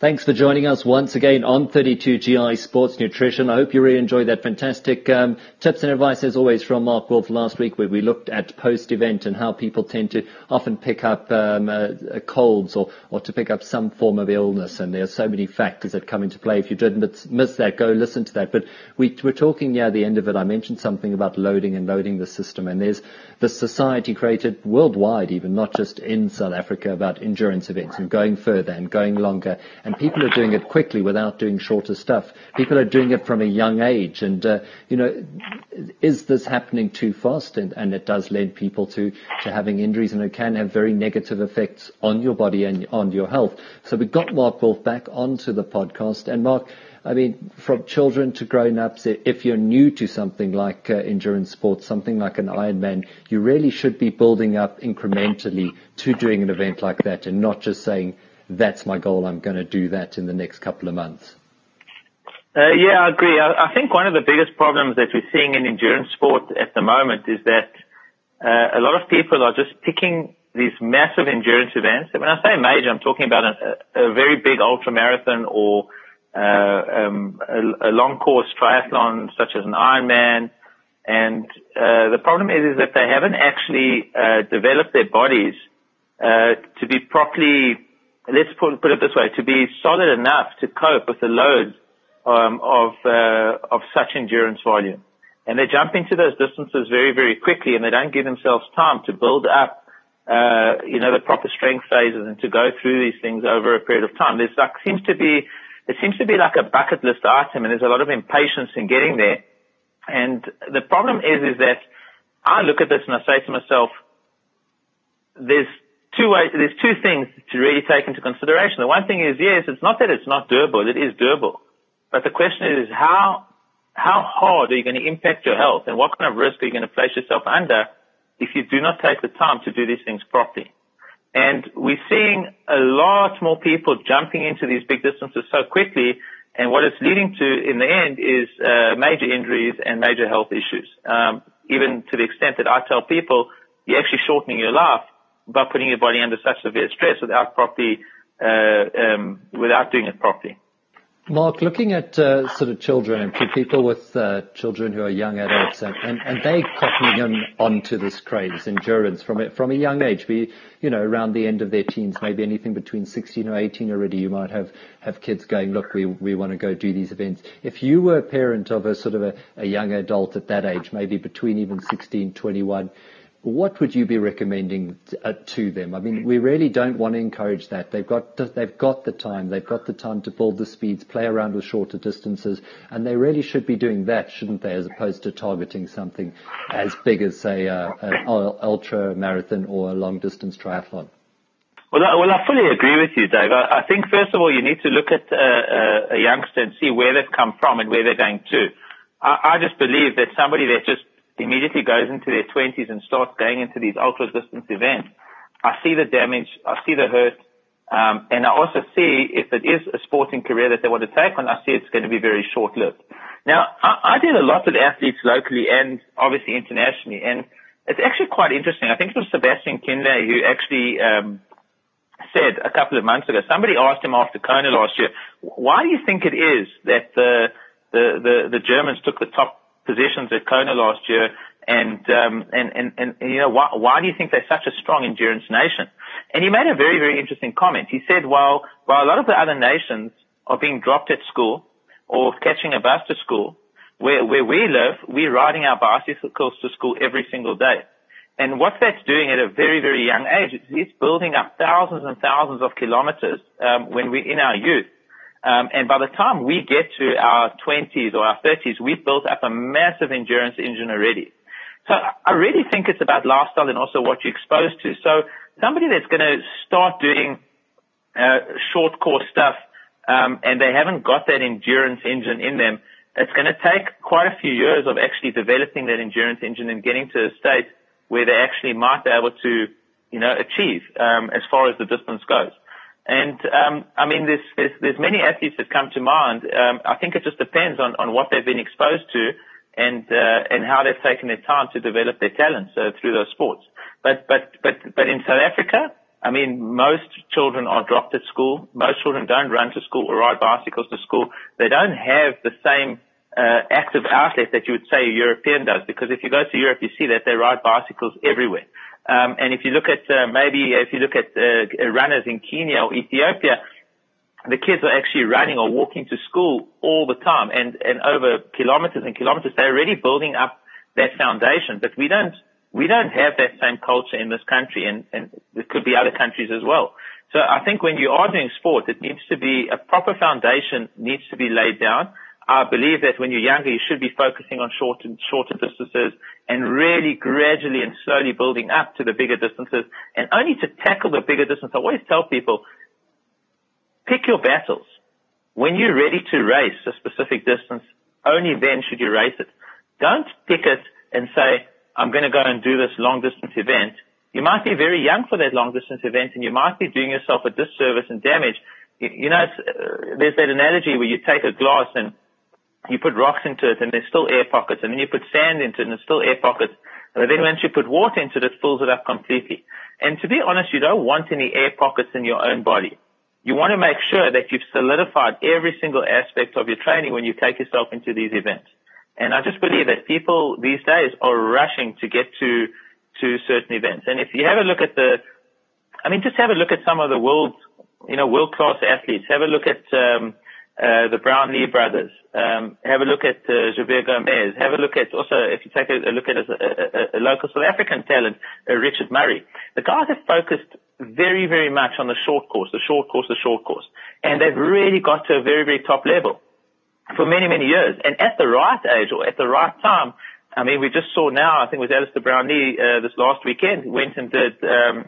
Thanks for joining us once again on 32GI Sports Nutrition. I hope you really enjoyed that fantastic um, tips and advice as always from Mark Wolff last week where we looked at post-event and how people tend to often pick up um, uh, colds or, or to pick up some form of illness and there are so many factors that come into play. If you didn't miss that, go listen to that. But we were talking near the end of it. I mentioned something about loading and loading the system and there's the society created worldwide even, not just in South Africa about endurance events and going further and going longer and people are doing it quickly without doing shorter stuff. People are doing it from a young age, and uh, you know, is this happening too fast? And, and it does lead people to to having injuries, and it can have very negative effects on your body and on your health. So we got Mark Wolff back onto the podcast, and Mark. I mean, from children to grown-ups, if you're new to something like uh, endurance sports, something like an Ironman, you really should be building up incrementally to doing an event like that and not just saying, that's my goal. I'm going to do that in the next couple of months. Uh, yeah, I agree. I, I, think one of the biggest problems that we're seeing in endurance sport at the moment is that uh, a lot of people are just picking these massive endurance events. When I say major, I'm talking about a, a very big ultra marathon or uh, um, a, a, long course triathlon such as an Ironman. And uh, the problem is, is that they haven't actually uh, developed their bodies uh, to be properly let's put, it this way, to be solid enough to cope with the load um, of uh, of such endurance volume. And they jump into those distances very, very quickly, and they don't give themselves time to build up, uh, you know, the proper strength phases and to go through these things over a period of time. There's like seems to be it seems to be like a bucket list item, and there's a lot of impatience in getting there. And the problem is, is that I look at this and I say to myself, there's two ways, there's two things to really take into consideration. The one thing is, yes, it's not that it's not doable, it is doable. But the question is how, how hard are you going to impact your health and what kind of risk are you going to place yourself under if you do not take the time to do these things properly? And we're seeing a lot more people jumping into these big distances so quickly. And what it's leading to in the end is uh, major injuries and major health issues. Um, even to the extent that I tell people, you're actually shortening your life by putting your body under such severe stress without properly, uh, um, without doing it properly. Mark, looking at uh, sort of children and people with uh, children who are young adults, and, and, and they cottoning in onto this craze, endurance from a, from a young age, be you know around the end of their teens, maybe anything between 16 or 18 already, you might have have kids going, look, we we want to go do these events. If you were a parent of a sort of a, a young adult at that age, maybe between even 16, 21 what would you be recommending uh, to them? I mean, we really don't want to encourage that. They've got the, they've got the time. They've got the time to build the speeds, play around with shorter distances, and they really should be doing that, shouldn't they? As opposed to targeting something as big as, say, uh, an ultra marathon or a long distance triathlon. Well, I, well, I fully agree with you, Dave. I, I think first of all, you need to look at uh, uh a youngster and see where they've come from and where they're going to. I, I just believe that somebody that just immediately goes into their 20s and starts going into these ultra distance events, I see the damage, I see the hurt, um, and I also see if it is a sporting career that they want to take on, I see it's going to be very short lived. Now, I, I deal a lot with athletes locally and obviously internationally, and it's actually quite interesting. I think it was Sebastian Kienle who actually um, said a couple of months ago. Somebody asked him after Kona last year, "Why do you think it is that the the the, the Germans took the top positions at Kona last year. And, um, and, and, and, you know, why, why do you think they're such a strong endurance nation? And he made a very, very interesting comment. He said, while, while a lot of the other nations are being dropped at school or catching a bus to school, where, where we live, we're riding our bicycles to school every single day. And what that's doing at a very, very young age is it's building up thousands and thousands of kilometers um, when we're in our youth. Um, and by the time we get to our 20s or our 30s, we've built up a massive endurance engine already. So I really think it's about lifestyle and also what you're exposed to. So somebody that's going to start doing uh, short course stuff um, and they haven't got that endurance engine in them, it's going to take quite a few years of actually developing that endurance engine and getting to a state where they actually might be able to, you know, achieve um, as far as the distance goes. There's, there's there's many athletes that come to mind. Um, I think it just depends on on what they've been exposed to and uh, and how they've taken their time to develop their talents uh, through those sports. But but but but in South Africa, I mean, most children are dropped at school. Most children don't run to school or ride bicycles to school. They don't have the same uh, active outlet that you would say a European does, because if you go to Europe, you see that they ride bicycles everywhere. Um, and if you look at uh, maybe if you look at uh, runners in Kenya or Ethiopia, the kids are actually running or walking to school all the time, and and over kilometers and kilometers. They're already building up that foundation, but we don't we don't have that same culture in this country, and, and it could be other countries as well. So I think when you are doing sport, it needs to be a proper foundation needs to be laid down. I believe that when you're younger, you should be focusing on shorter, shorter distances and really gradually and slowly building up to the bigger distances. And only to tackle the bigger distance, I always tell people, pick your battles. When you're ready to race a specific distance, only then should you race it. Don't pick it and say, I'm going to go and do this long distance event, you might be very young for that long distance event and you might be doing yourself a disservice and damage. You, you know, uh, there's that analogy where you take a glass and you put rocks into it and there's still air pockets and then you put sand into it and there's still air pockets. But then once you put water into it, it fills it up completely. And to be honest, you don't want any air pockets in your own body. You want to make sure that you've solidified every single aspect of your training when you take yourself into these events. And I just believe that people these days are rushing to get to, to certain events. And if you have a look at the, I mean, just have a look at some of the world, you know, world class athletes. Have a look at, um, the Brownlee brothers. Um, have a look at uh, Javier Gomez. Have a look at also, if you take a, a look at a, a, a, local South African talent, uh, Richard Murray. The guys have focused very, very much on the short course, the short course, the short course, and they've really got to a very, very top level for many, many years. And at the right age or at the right time, I mean, we just saw now, I think it was Alistair Brownlee uh, this last weekend, went and did um,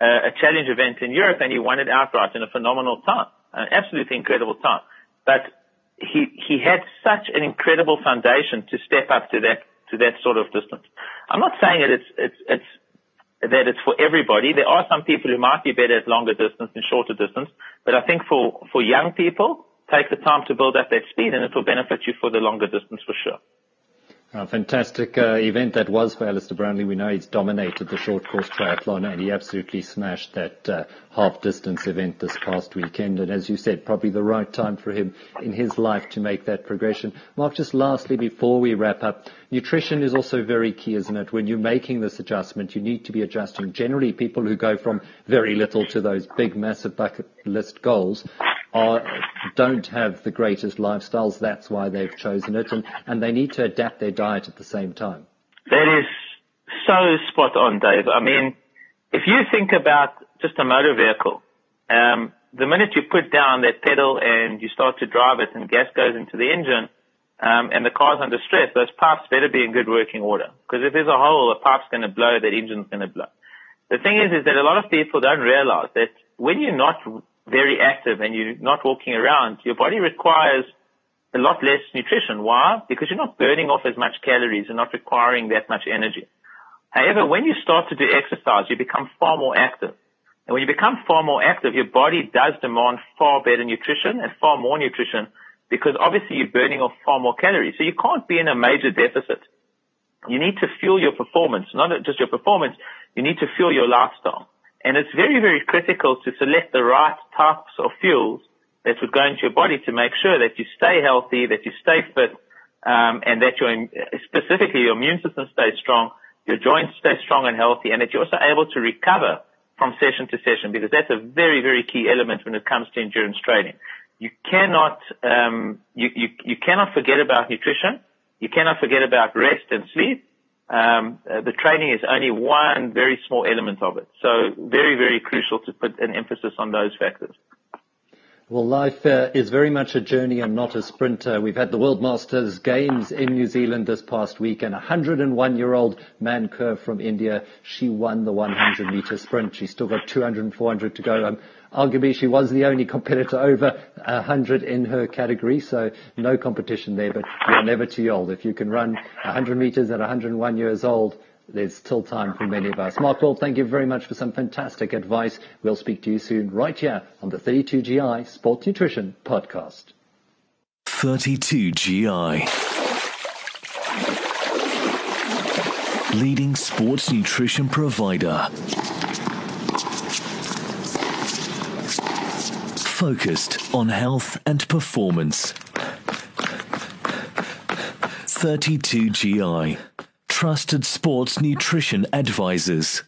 a challenge event in Europe and he won it outright in a phenomenal time, an absolutely incredible time. But he, he had such an incredible foundation to step up to that, to that sort of distance. I'm not saying that it's, it's, it's, that it's for everybody. There are some people who might be better at longer distance and shorter distance, but I think for, for young people, take the time to build up that speed and it will benefit you for the longer distance for sure. A fantastic uh, event that was for Alistair Brownlee. We know he's dominated the short course triathlon and he absolutely smashed that uh, half distance event this past weekend. And as you said, probably the right time for him in his life to make that progression. Mark, just lastly, before we wrap up, nutrition is also very key, isn't it? When you're making this adjustment, you need to be adjusting. Generally, people who go from very little to those big, massive bucket list goals don't have the greatest lifestyles. That's why they've chosen it, and, and they need to adapt their diet at the same time. That is so spot on, Dave. I mean, if you think about just a motor vehicle, um, the minute you put down that pedal and you start to drive it and gas goes into the engine, um, and the car's under stress, those pipes better be in good working order. Because if there's a hole, the pipe's going to blow, that engine's going to blow. The thing is, is that a lot of people don't realize that when you're not very active and you're not walking around, your body requires a lot less nutrition. Why? Because you're not burning off as much calories and not requiring that much energy. However, when you start to do exercise, you become far more active. And when you become far more active, your body does demand far better nutrition and far more nutrition because obviously you're burning off far more calories. So you can't be in a major deficit. You need to fuel your performance, not just your performance, you need to fuel your lifestyle. And it's very, very critical to select the right types of fuels that would go into your body to make sure that you stay healthy, that you stay fit, um, and that your specifically your immune system stays strong, your joints stay strong and healthy, and that you're also able to recover from session to session because that's a very, very key element when it comes to endurance training. You cannot um, you, you you cannot forget about nutrition. You cannot forget about rest and sleep um, uh, the training is only one very small element of it. So very, very crucial to put an emphasis on those factors. Well, life uh, is very much a journey and not a sprint. Uh, we've had the World Masters Games in New Zealand this past week, and a 101-year-old Mann from India, she won the 100-meter sprint. She's still got 200 and 400 to go. Um, arguably, she was the only competitor over 100 in her category, so no competition there. But you're never too old. If you can run 100 meters at 101 years old, there's still time for many of us. Mark Wolff, thank you very much for some fantastic advice. We'll speak to you soon right here on the 32GI Sports Nutrition Podcast. 32GI. Leading sports nutrition provider. Focused on health and performance. 32GI trusted sports nutrition advisors.